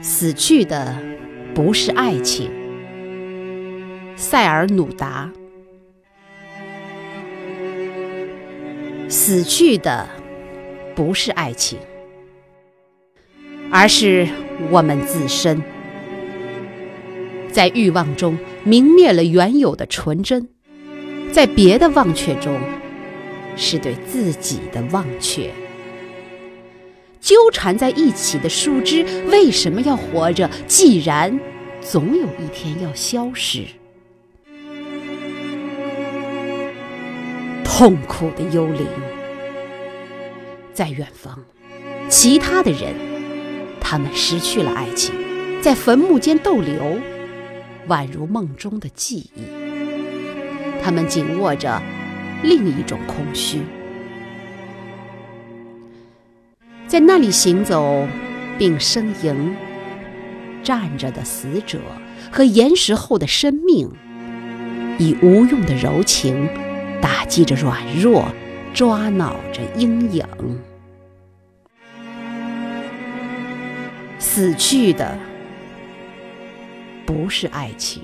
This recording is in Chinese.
死去的不是爱情。塞尔努达，死去的不是爱情，而是我们自身，在欲望中泯灭了原有的纯真，在别的忘却中，是对自己的忘却。纠缠在一起的树枝为什么要活着？既然总有一天要消失。痛苦的幽灵，在远方，其他的人，他们失去了爱情，在坟墓间逗留，宛如梦中的记忆。他们紧握着另一种空虚，在那里行走并呻吟，站着的死者和岩石后的生命，以无用的柔情。打击着软弱，抓挠着阴影。死去的不是爱情。